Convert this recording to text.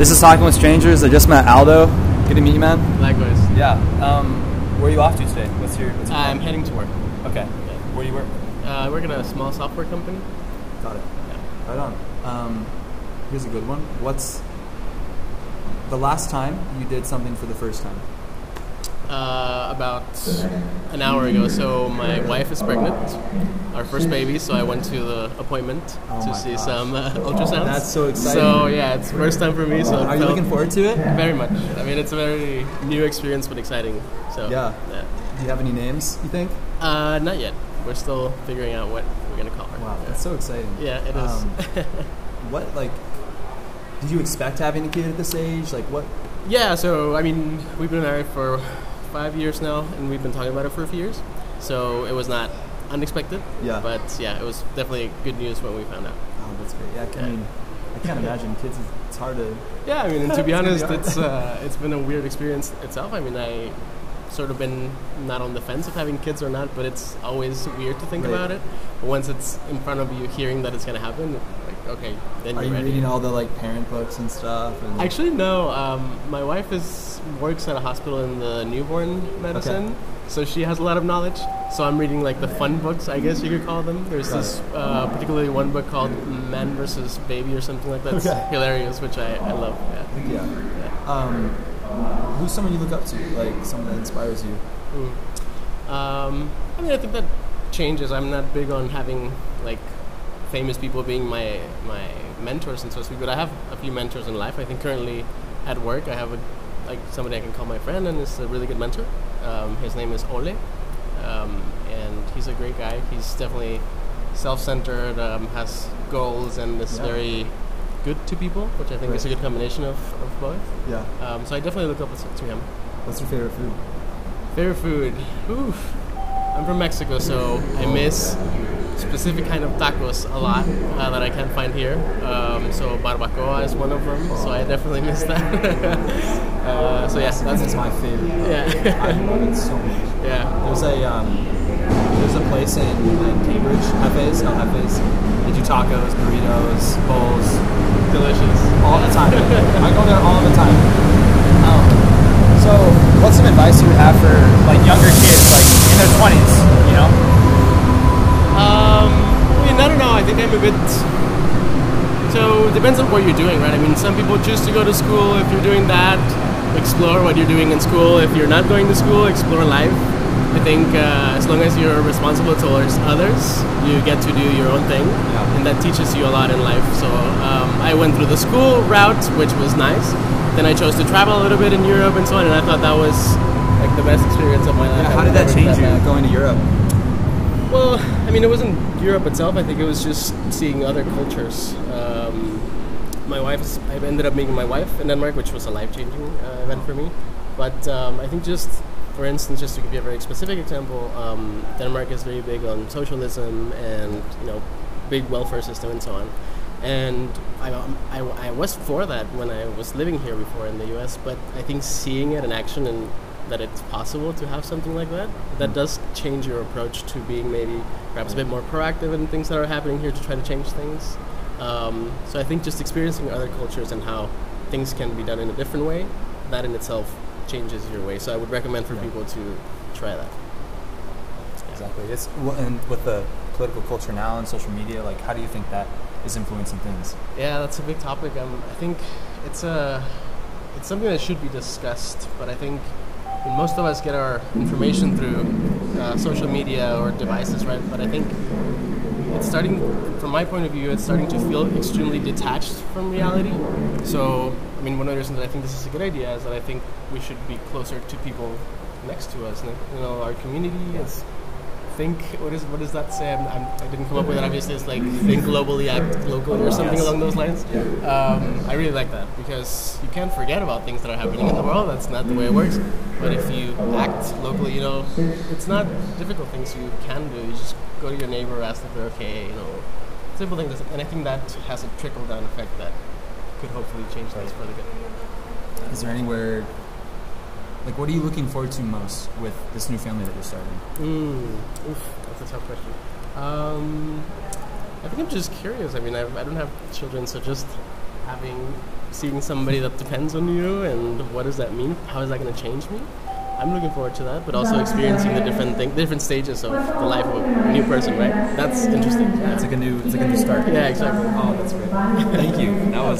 This is Talking with Strangers. I just met Aldo. Good to meet you, man. Likewise. Yeah. Um, where are you off to today? What's your? What's your I'm plan? heading to work. Okay. Where do you work? Uh, I work at a small software company. Got it. Right on. Um, here's a good one. What's the last time you did something for the first time? Uh, about an hour ago. So my wife is pregnant, our first baby. So I went to the appointment Oh to see gosh. some uh, ultrasounds. That's so exciting. So yeah, it's first time for me. So Are you looking forward to it? Very much. I mean, it's a very new experience, but exciting. So Yeah. yeah. Do you have any names? You think? Uh, not yet. We're still figuring out what we're gonna call her. Wow, Yeah. that's so exciting. Yeah, it is. Um, what like? Did you expect having a kid at this age? Like what? Yeah, so I mean, we've been married for five years now, and we've been talking about it for a few years. So it was not unexpected. Yeah. But yeah, it was definitely good news when we found out. Oh, that's great. Yeah, I, can- I Yeah. mean, I can't imagine kids. It's hard to. Yeah, I mean, and to be It's gonna be honest, it's uh, it's been a weird experience itself. I mean, I sort of been not on the fence of having kids or not, but it's always weird to think Right. about it. But once it's in front of you, hearing that it's gonna happen, like okay, then Are you're you ready. reading all the like parent books and stuff? And Actually, no. Um, my wife is works at a hospital in the newborn medicine, so she has a lot of knowledge. So I'm reading like the fun books, I guess you could call them. There's this uh, particularly one book called Man versus Baby or something like that. It's Okay. hilarious, which I, I love. Yeah. yeah. Um, who's someone you look up to? Like someone that inspires you? Mm. Um, I mean, I think that changes. I'm not big on having like famous people being my my mentors and so to speak, but I have a few mentors in life. I think currently at work I have a like somebody I can call my friend, and is a really good mentor. Um, his name is Ole, um, and he's a great guy. He's definitely self-centered, um, has goals, and is Yeah. very good to people, which I think is a good combination of, of both. Yeah. Um, so I definitely look up to him. What's your favorite food? Favorite food? Oof. I'm from Mexico, so I miss specific kind of tacos a lot uh, that I can't find here. Um, so barbacoa is one of them, so I definitely miss that. uh, so yeah, That's my favorite. Yeah. I love it so much. yeah. There's a um, there's a place in, in Cambridge, Jefes, no Jefes. They do tacos, burritos, bowls, Delicious. all the time. I go there all the time. Um, so, what's some advice you would have for like younger kids, like in their twenties? You know? Um, I mean, I don't know. I think I'm a bit. So it depends on what you're doing, right? I mean, some people choose to go to school. If you're doing that, explore what you're doing in school. If you're not going to school, explore life. I think uh, as long as you're responsible towards others, you get to do your own thing, Yeah. and that teaches you a lot in life. So um, I went through the school route, which was nice. Then I chose to travel a little bit in Europe and so on, and I thought that was like the best experience of my life. I how did that change step you back. going to Europe? Well, I mean, it wasn't Europe itself. I think it was just seeing other cultures. Um, my wife, I ended up meeting my wife in Denmark, which was a life changing uh, event for me. But um, I think just, for instance, just to give you a very specific example, um, Denmark is very big on socialism and you know, big welfare system and so on. And I, um, I, I was for that when I was living here before in the U.S. But I think seeing it in action and that it's possible to have something like that, that does change your approach to being maybe perhaps a bit more proactive in things that are happening here to try to change things. Um, so I think just experiencing other cultures and how things can be done in a different way, that in itself changes your way. So I would recommend for Yeah. people to try that. Exactly. It's and with the political culture now and social media, like how do you think that is influencing things? Yeah, that's a big topic. Um, I think it's a it's something that should be discussed, but I think I mean, most of us get our information through uh, social media or devices, right? But I think it's starting, from my point of view, it's starting to feel extremely detached from reality. So, I mean, one of the reasons that I think this is a good idea is that I think we should be closer to people next to us. You know, our community is think what is what does that say? I'm, I'm, I didn't come up with it. Obviously, it's like think globally, act locally, or something Yes. along those lines. Um, I really like that because you can't forget about things that are happening in the world. That's not the way it works. But if you act locally, you know, it's not difficult things you can do. You just go to your neighbor, ask if they're okay. You know, simple things. And I think that has a trickle down effect that could hopefully change things for the good. Is there anywhere, like, what are you looking forward to most with this new family that you're starting? Mm, oof, that's a tough question. Um, I think I'm just curious. I mean, I, I don't have children, so just having seeing somebody that depends on you, and what does that mean? How is that going to change me? I'm looking forward to that, but also experiencing the different thing, different stages of the life of a new person. Right? That's interesting. It's like a new, it's like a new start. Yeah, exactly. Oh, that's great. Thank you. That was.